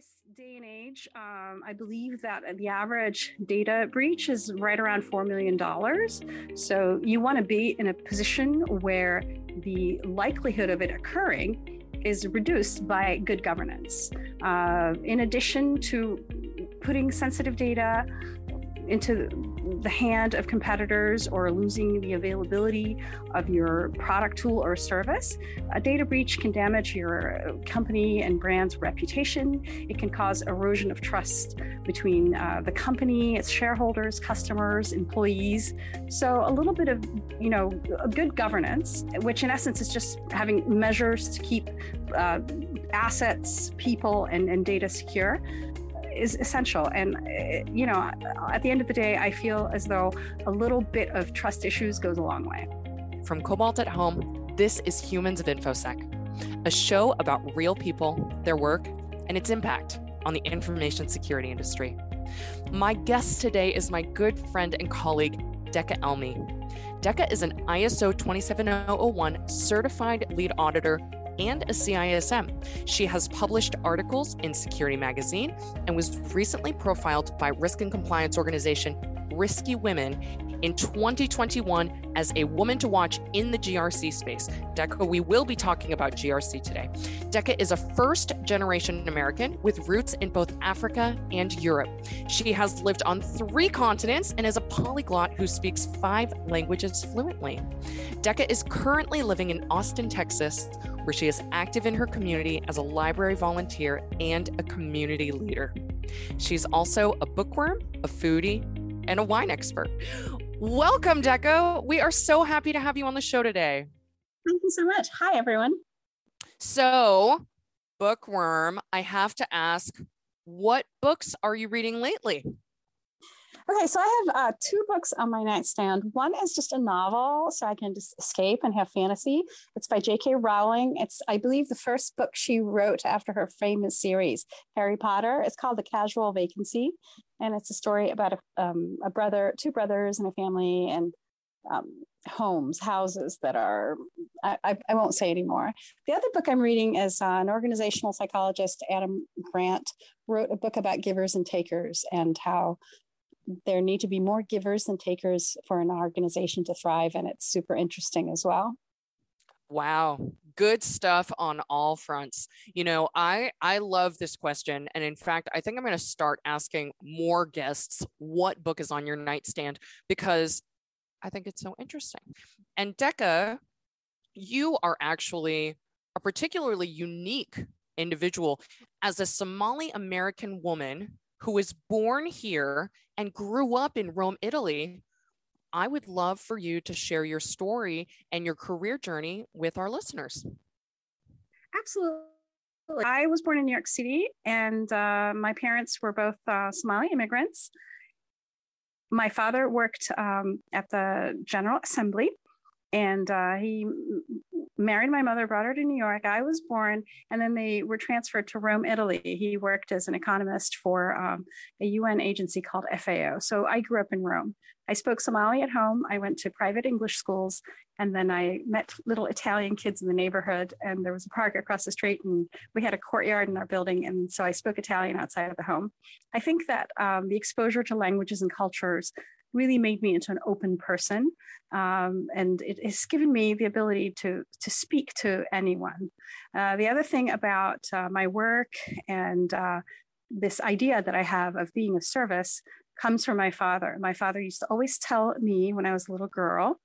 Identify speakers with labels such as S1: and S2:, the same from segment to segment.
S1: this day and age, um, I believe that the average data breach is right around $4 million. So you want to be in a position where the likelihood of it occurring is reduced by good governance. Uh, in addition to putting sensitive data into the hand of competitors or losing the availability of your product tool or service. A data breach can damage your company and brand's reputation. It can cause erosion of trust between uh, the company, its shareholders, customers, employees. So a little bit of, you know, good governance, which in essence is just having measures to keep uh, assets, people, and, and data secure is essential. And, eh, you know, at the end of the day, I feel as though a little bit of trust issues goes a long way.
S2: From Cobalt at Home, this is Humans of InfoSec, a show about real people, their work, and its impact on the information security industry. My guest today is my good friend and colleague, Deika Elmi. Deika is an ISO 27001 certified lead auditor and a CISM. She has published articles in Security Magazine and was recently profiled by risk and compliance organization Risky Women in 2021 as a woman to watch in the GRC space. Deika, we will be talking about GRC today. Deika is a first generation American with roots in both Africa and Europe. She has lived on three continents and is a polyglot who speaks five languages fluently. Deika is currently living in Austin, Texas, where she is active in her community as a library volunteer and a community leader. She's also a bookworm, a foodie, and a wine expert. Welcome, Deika. We are so happy to have you on the show today.
S3: Thank you so much. Hi, everyone.
S2: So, bookworm, I have to ask, what books are you reading lately?
S3: Okay, so I have uh, two books on my nightstand. One is just a novel, so I can just escape and have fantasy. It's by J.K. Rowling. It's, I believe, the first book she wrote after her famous series, Harry Potter. It's called The Casual Vacancy, and it's a story about a, um, a brother, two brothers, and a family, and um, homes, houses that are, I, I, I, won't say anymore. The other book I'm reading is uh, an organizational psychologist, Adam Grant, wrote a book about givers and takers and how there need to be more givers than takers for an organization to thrive. And it's super interesting as well.
S2: Wow, good stuff on all fronts. You know, I I love this question and in fact, I think I'm going to start asking more guests what book is on your nightstand because I think it's so interesting. And Deika, you are actually a particularly unique individual as a Somali American woman who was born here and grew up in Rome, Italy, I would love for you to share your story and your career journey with our listeners.
S1: Absolutely. I was born in New York City, and uh, my parents were both uh, Somali immigrants. My father worked um, at the General Assembly, and uh, he married my mother, brought her to New York. I was born, and then they were transferred to Rome, Italy. He worked as an economist for um, a UN agency called FAO. So I grew up in Rome. I spoke Somali at home. I went to private English schools, and then I met little Italian kids in the neighborhood. And there was a park across the street, and we had a courtyard in our building. And so I spoke Italian outside of the home. I think that um, the exposure to languages and cultures really made me into an open person. Um, and it has given me the ability to, to speak to anyone. Uh, the other thing about uh, my work and uh, this idea that I have of being of service comes from my father. My father used to always tell me when I was a little girl,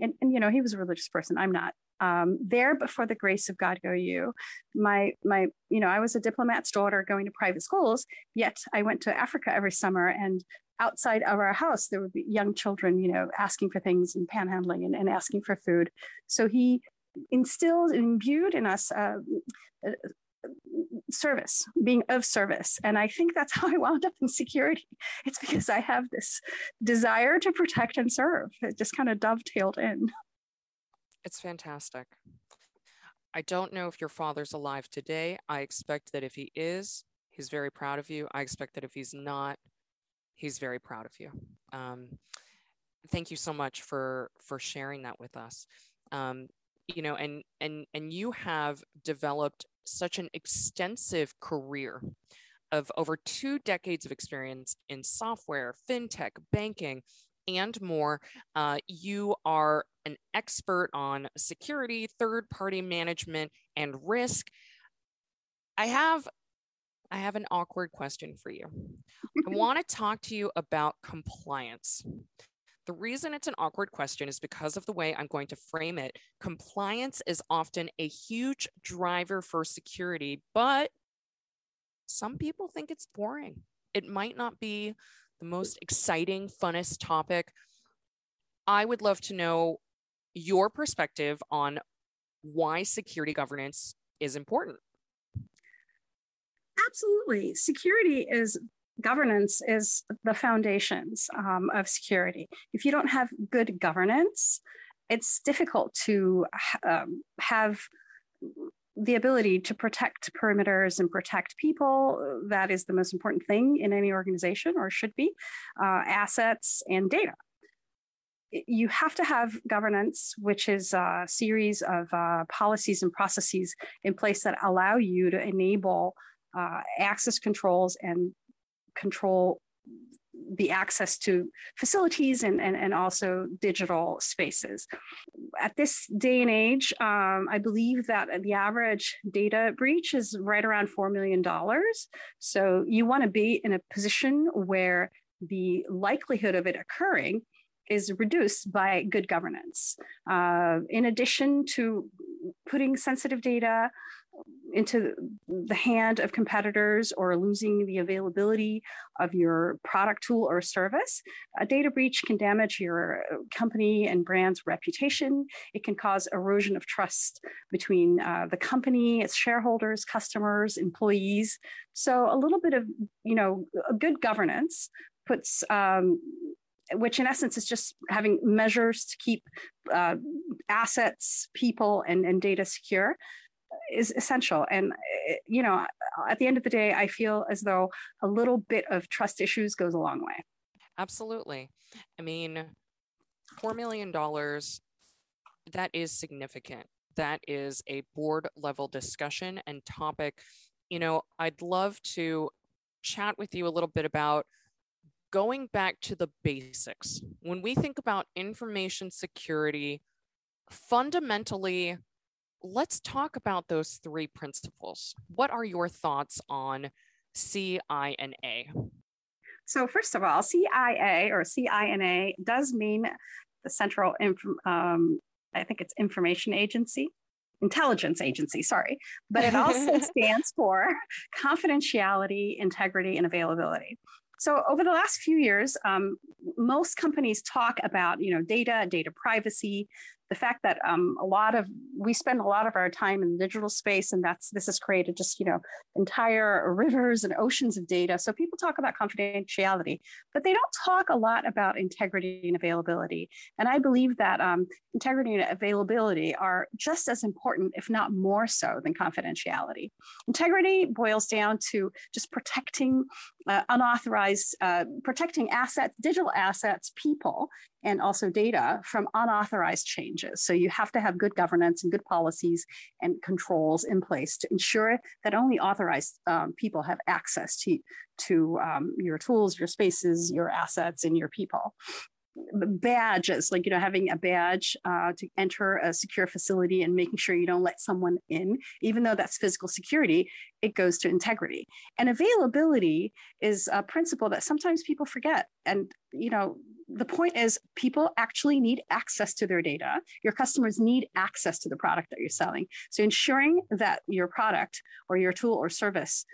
S1: and, and you know, he was a religious person, I'm not. Um, there before the grace of God go you. My my you know I was a diplomat's daughter going to private schools, yet I went to Africa every summer and outside of our house, there would be young children, you know, asking for things and panhandling and, and asking for food. So he instilled and imbued in us uh, uh, service, being of service. And I think that's how I wound up in security. It's because I have this desire to protect and serve. It just kind of dovetailed in.
S2: It's fantastic. I don't know if your father's alive today. I expect that if he is, he's very proud of you. I expect that if he's not, he's very proud of you. Um, thank you so much for for sharing that with us. Um, you know, and and and you have developed such an extensive career. of over two decades of experience in software, fintech, banking, and more. Uh, you are an expert on security, third party management, and risk. I have I have an awkward question for you. I want to talk to you about compliance. The reason it's an awkward question is because of the way I'm going to frame it. Compliance is often a huge driver for security, but some people think it's boring. It might not be the most exciting, funnest topic. I would love to know your perspective on why security governance is important.
S1: Absolutely. Security is governance is the foundations um, of security. If you don't have good governance, it's difficult to um, have the ability to protect perimeters and protect people. That is the most important thing in any organization, or should be, uh, assets and data. You have to have governance, which is a series of uh, policies and processes in place that allow you to enable uh, access controls and control the access to facilities and, and, and also digital spaces. At this day and age, um, I believe that the average data breach is right around $4 million. So you want to be in a position where the likelihood of it occurring is reduced by good governance. Uh, in addition to putting sensitive data into the hand of competitors or losing the availability of your product tool or service. A data breach can damage your company and brand's reputation. It can cause erosion of trust between uh, the company, its shareholders, customers, employees. So a little bit of, you know, good governance puts um, which in essence is just having measures to keep uh, assets, people, and, and data secure is essential. And, eh, you know, at the end of the day, I feel as though a little bit of trust issues goes a long way.
S2: Absolutely. I mean, $4 million, that is significant. That is a board level discussion and topic. You know, I'd love to chat with you a little bit about going back to the basics. When we think about information security, fundamentally, let's talk about those three principles. What are your thoughts on CINA?
S1: So, first of all, CIA or CINA does mean the Central, Inf- um, I think it's Information Agency, Intelligence Agency, sorry, but it also stands for confidentiality, integrity, and availability. So over the last few years, um, most companies talk about you know data, data privacy, the fact that um, a lot of we spend a lot of our time in the digital space and that's this has created just you know entire rivers and oceans of data. So people talk about confidentiality but they don't talk a lot about integrity and availability. And i believe that um, integrity and availability are just as important if not more so than confidentiality. Integrity boils down to just protecting uh, unauthorized uh, protecting assets digital assets people and also data from unauthorized changes. So you have to have good governance and good policies and controls in place to ensure that only authorized um, people have access to, to um, your tools, your spaces, your assets, and your people badges, like you know, having a badge uh, to enter a secure facility and making sure you don't let someone in, even though that's physical security, it goes to integrity. And availability is a principle that sometimes people forget. And you know, the point is people actually need access to their data. Your customers need access to the product that you're selling. So ensuring that your product or your tool or service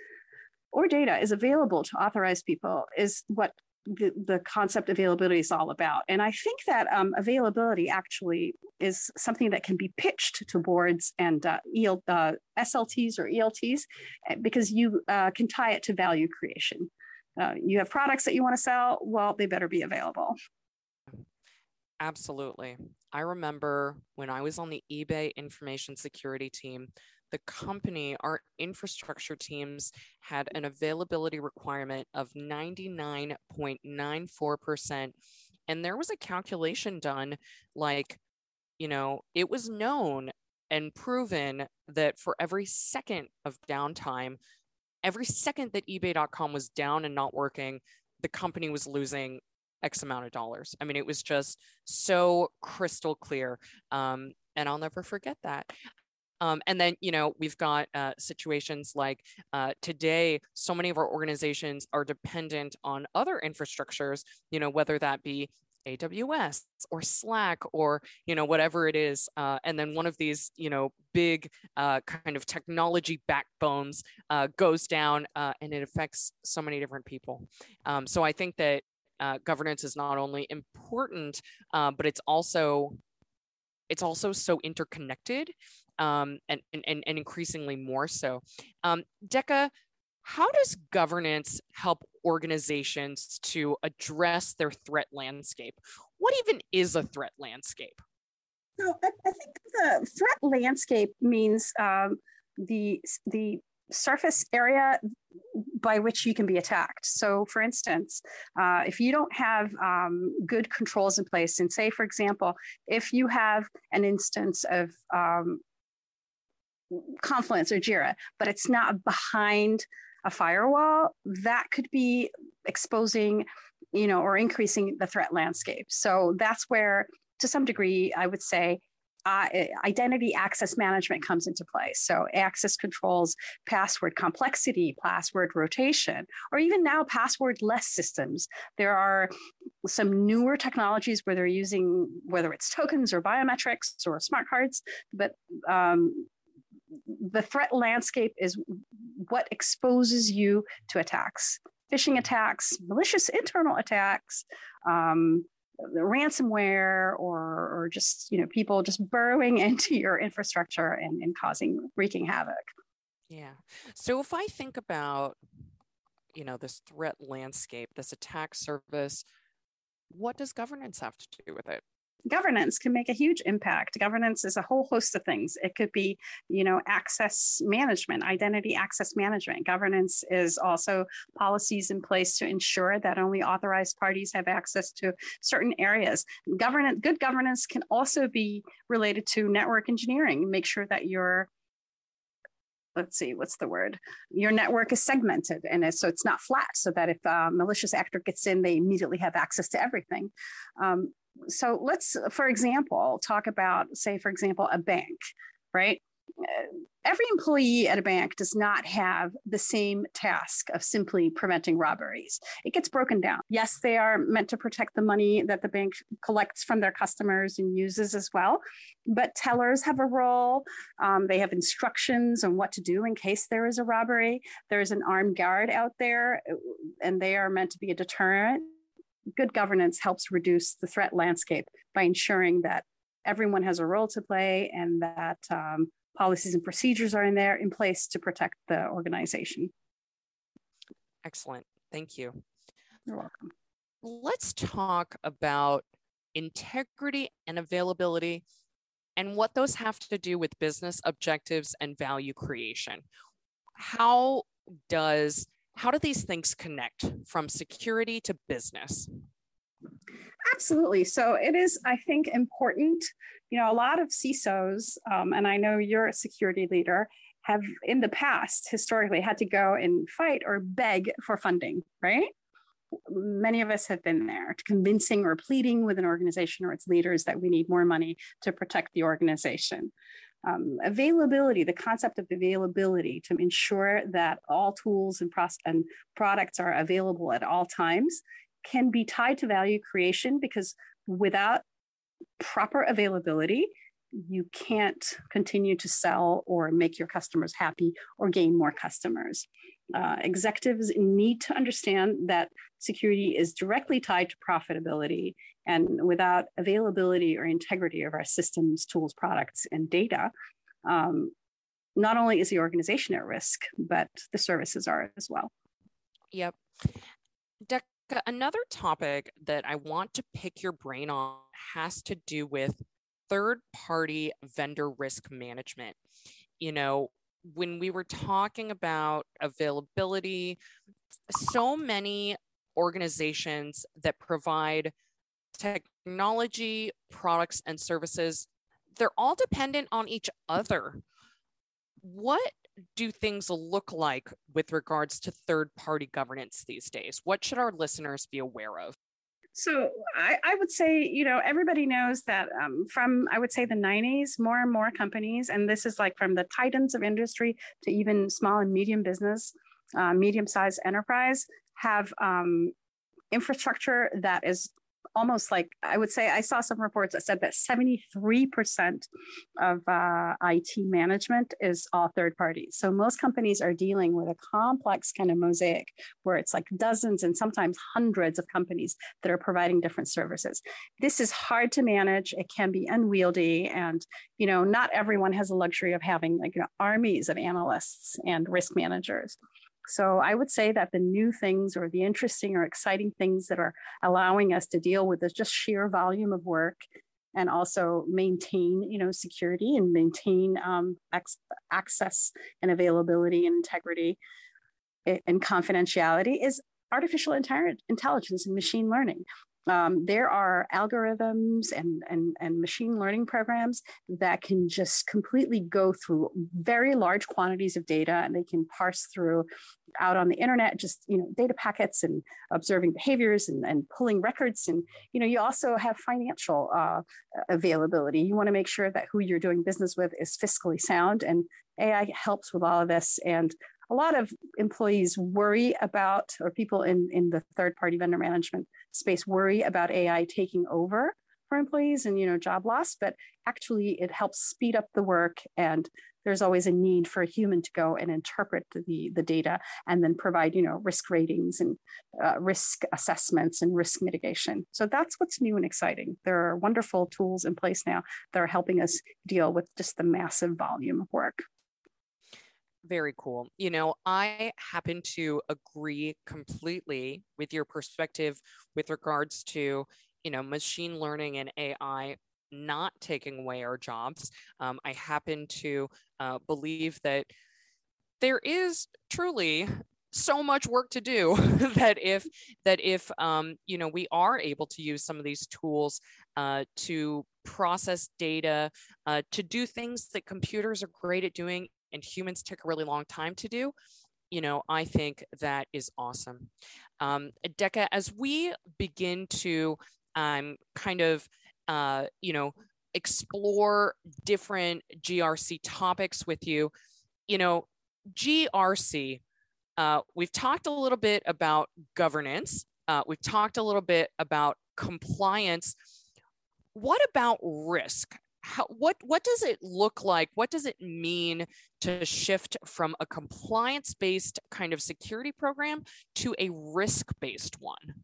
S1: or data is available to authorized people is what the, the concept availability is all about. And I think that um, availability actually is something that can be pitched to boards and uh, EL, uh, SLTs or ELTs eh, because you uh, can tie it to value creation. Uh, you have products that you want to sell, well, they better be available.
S2: Absolutely. I remember when I was on the eBay information security team, the company, our infrastructure teams had an availability requirement of 99.94%. And there was a calculation done like, you know, it was known and proven that for every second of downtime, every second that ebay.com was down and not working, the company was losing X amount of dollars. I mean, it was just so crystal clear. Um, and I'll never forget that. Um, and then, you know, we've got uh, situations like uh, today, so many of our organizations are dependent on other infrastructures, you know, whether that be AWS or Slack or you know whatever it is, uh, and then one of these you know big uh, kind of technology backbones uh, goes down, uh, and it affects so many different people. Um, so I think that uh, governance is not only important, uh, but it's also it's also so interconnected um, and, and, and increasingly more so. Um, Deika, how does governance help organizations to address their threat landscape? What even is a threat landscape?
S1: So I, I think the threat landscape means um, the the surface area by which you can be attacked. So, for instance, uh, if you don't have um, good controls in place, and say, for example, if you have an instance of um, Confluence or Jira, but it's not behind a firewall, that could be exposing, you know, or increasing the threat landscape. So that's where, to some degree, I would say uh, identity access management comes into play. So, access controls, password complexity, password rotation, or even now password less systems. There are some newer technologies where they're using whether it's tokens or biometrics or smart cards, but um, the threat landscape is what exposes you to attacks. Phishing attacks malicious internal attacks um, ransomware or, or just you know people just burrowing into your infrastructure and, and causing wreaking havoc.
S2: Yeah. So if i think about you know this threat landscape this attack surface what does governance have to do with it
S1: governance can make a huge impact. Governance is a whole host of things. It could be, you know, access management, identity access management. Governance is also policies in place to ensure that only authorized parties have access to certain areas. Governance, good governance can also be related to network engineering. Make sure that your let's see what's the word your network is segmented and so it's not flat so that if a malicious actor gets in they immediately have access to everything um, so let's, for example, talk about, say, for example, a bank, right? Every employee at a bank does not have the same task of simply preventing robberies. It gets broken down. Yes, they are meant to protect the money that the bank collects from their customers and uses as well, but tellers have a role. Um, they have instructions on what to do in case there is a robbery. There's an armed guard out there, and they are meant to be a deterrent good governance helps reduce the threat landscape by ensuring that everyone has a role to play and that um, policies and procedures are in there in place to protect the organization.
S2: Excellent. Thank you.
S1: You're welcome.
S2: Let's talk about integrity and availability and what those have to do with business objectives and value creation. How does how do these things connect from security to business?
S1: Absolutely. So it is, I think, important. You know, a lot of CISOs, um, and I know you're a security leader, have in the past historically had to go and fight or beg for funding, right? Many of us have been there, convincing or pleading with an organization or its leaders that we need more money to protect the organization. Um, availability, the concept of availability to ensure that all tools and, and products are available at all times can be tied to value creation because without proper availability, you can't continue to sell or make your customers happy or gain more customers. Uh, executives need to understand that security is directly tied to profitability. And without availability or integrity of our systems, tools, products, and data, um, not only is the organization at risk, but the services are as well.
S2: Yep. Deika, another topic that I want to pick your brain on has to do with third party vendor risk management. You know, when we were talking about availability, so many organizations that provide technology, products, and services, they're all dependent on each other. What do things look like with regards to third party governance these days? What should our listeners be aware of?
S1: So I, I, would say, you know, everybody knows that um, from I would say the 90s, more and more companies, and this is like from the titans of industry to even small and medium business, uh, medium sized enterprise, have um, infrastructure that is almost like I would say I saw some reports that said that 73% of uh, IT management is all third parties. So most companies are dealing with a complex kind of mosaic where it's like dozens and sometimes hundreds of companies that are providing different services. This is hard to manage. It can be unwieldy, and you know not everyone has the luxury of having like you know, armies of analysts and risk managers. So I would say that the new things or the interesting or exciting things that are allowing us to deal with this just sheer volume of work and also maintain, you know, security and maintain um, access and availability and integrity and confidentiality is artificial intelligence and machine learning. Um, there are algorithms and, and, and machine learning programs that can just completely go through very large quantities of data and they can parse through out on the internet just you know data packets and observing behaviors and, and pulling records. And you know you also have financial uh, availability. You want to make sure that who you're doing business with is fiscally sound and ai helps with all of this and a lot of employees worry about, or people in, in the third party vendor management space worry about AI taking over for employees and, you know, job loss, but actually it helps speed up the work and there's always a need for a human to go and interpret the, the data and then provide, you know, risk ratings and uh, risk assessments and risk mitigation. So that's what's new and exciting. There are wonderful tools in place now that are helping us deal with just the massive volume of work
S2: very cool. You know, I happen to agree completely with your perspective with regards to, you know, machine learning and AI not taking away our jobs. Um, I happen to uh, believe that there is truly so much work to do that if that if um, you know we are able to use some of these tools uh, to process data uh, to do things that computers are great at doing and humans take a really long time to do, you know, I think that is awesome. Um, Deika, as we begin to um, kind of, uh, you know, explore different GRC topics with you, you know, GRC, uh, we've talked a little bit about governance. Uh, we've talked a little bit about compliance. What about risk? How, what what does it look like? What does it mean to shift from a compliance based kind of security program to a risk based one?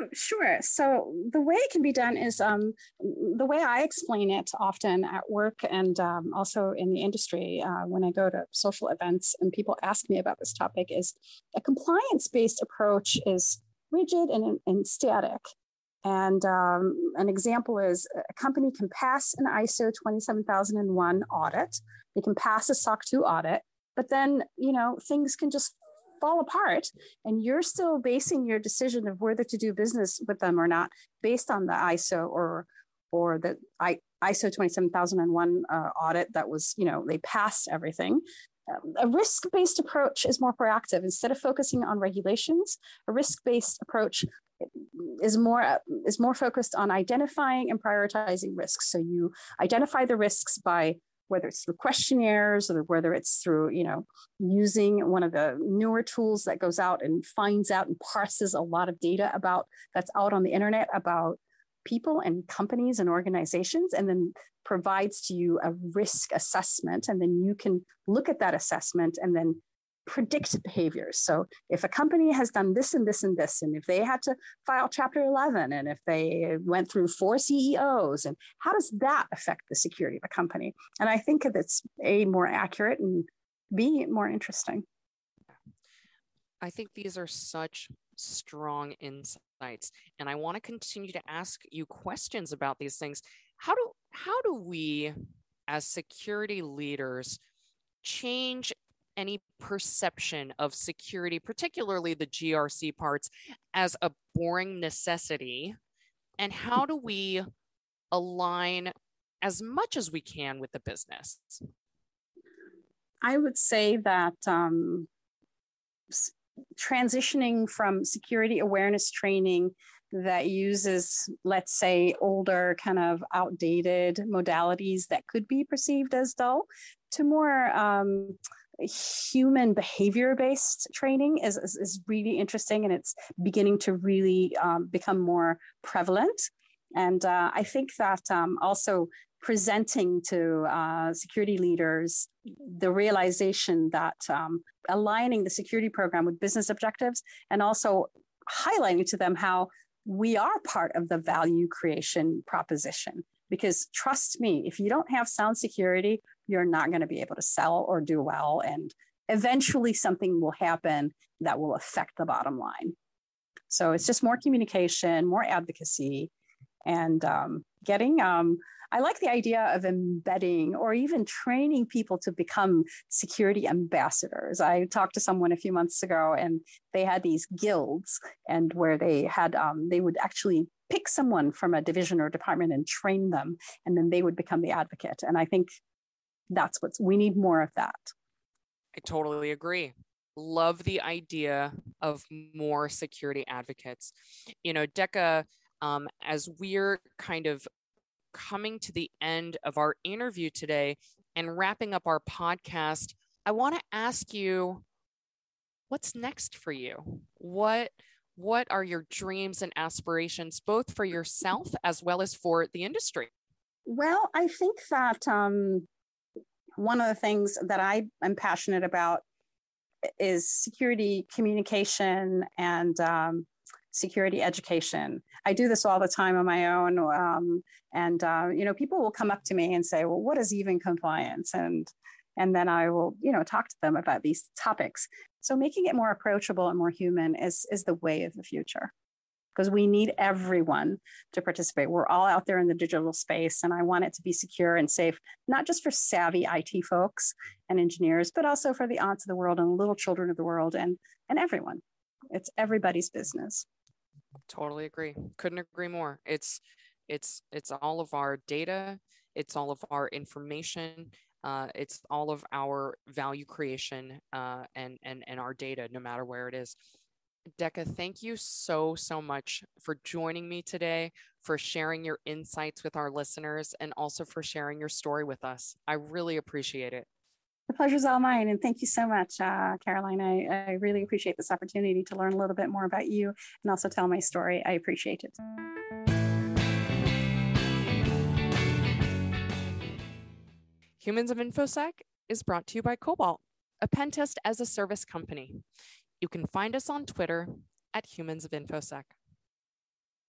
S3: Oh, sure. So the way it can be done is um, the way I explain it often at work and um, also in the industry uh, when I go to social events and people ask me about this topic is a compliance based approach is rigid and, and static. And um, an example is a company can pass an ISO 27001 audit, they can pass a SOC 2 audit, but then, you know, things can just fall apart and you're still basing your decision of whether to do business with them or not based on the ISO or or the ISO 27001 uh, audit that was, you know, they passed everything. A risk based approach is more proactive. Instead of focusing on regulations, a risk based approach is more is more focused on identifying and prioritizing risks. So you identify the risks by whether it's through questionnaires or whether it's through you know using one of the newer tools that goes out and finds out and parses a lot of data about that's out on the internet about people and companies and organizations and then provides to you a risk assessment and then you can look at that assessment and then predict behaviors. So if a company has done this and this and this, and if they had to file Chapter 11, and if they went through four CEOs, and how does that affect the security of a company? And I think it's A, more accurate, and B, more interesting.
S2: I think these are such strong insights and I want to continue to ask you questions about these things. How do how do we as security leaders change any perception of security, particularly the GRC parts, as a boring necessity? And how do we align as much as we can with the business?
S1: I would say that um, transitioning from security awareness training that uses, let's say, older, kind of outdated modalities that could be perceived as dull to more um, human behavior based training is, is, is, really interesting and it's beginning to really um, become more prevalent. And uh, I think that um, also presenting to uh, security leaders the realization that um, aligning the security program with business objectives and also highlighting to them how we are part of the value creation proposition. Because trust me, if you don't have sound security, you're not going to be able to sell or do well. And eventually something will happen that will affect the bottom line. So it's just more communication, more advocacy, and um, getting um, I like the idea of embedding or even training people to become security ambassadors. I talked to someone a few months ago and they had these guilds and where they had, um, they would actually pick someone from a division or department and train them, and then they would become the advocate. And I think that's what's, we need more of that.
S2: I totally agree love the idea of more security advocates. You know, Deika, um, as we're kind of coming to the end of our interview today and wrapping up our podcast, I want to ask you what's next for you? What what are your dreams and aspirations both for yourself as well as for the industry?
S1: Well, I think that um, one of the things that I am passionate about is security communication and um, security education. I do this all the time on my own. Um, and, uh, you know, people will come up to me and say, well, what is even compliance? And, and then I will, you know, talk to them about these topics. So making it more approachable and more human is, is the way of the future because we need everyone to participate. We're all out there in the digital space, and I want it to be secure and safe, not just for savvy IT folks and engineers, but also for the aunts of the world and little children of the world and, and everyone. It's everybody's business.
S2: Totally agree. Couldn't agree more. It's it's it's all of our data, it's all of our information, uh, it's all of our value creation uh, and and and our data, no matter where it is. Deika, thank you so so much for joining me today, for sharing your insights with our listeners, and also for sharing your story with us. I really appreciate it.
S1: The pleasure's all mine. And thank you so much, uh, Caroline. I, I really appreciate this opportunity to learn a little bit more about you and also tell my story. I appreciate it.
S2: Humans of InfoSec is brought to you by Cobalt, a pen test as a service company. You can find us on Twitter at Humans of InfoSec.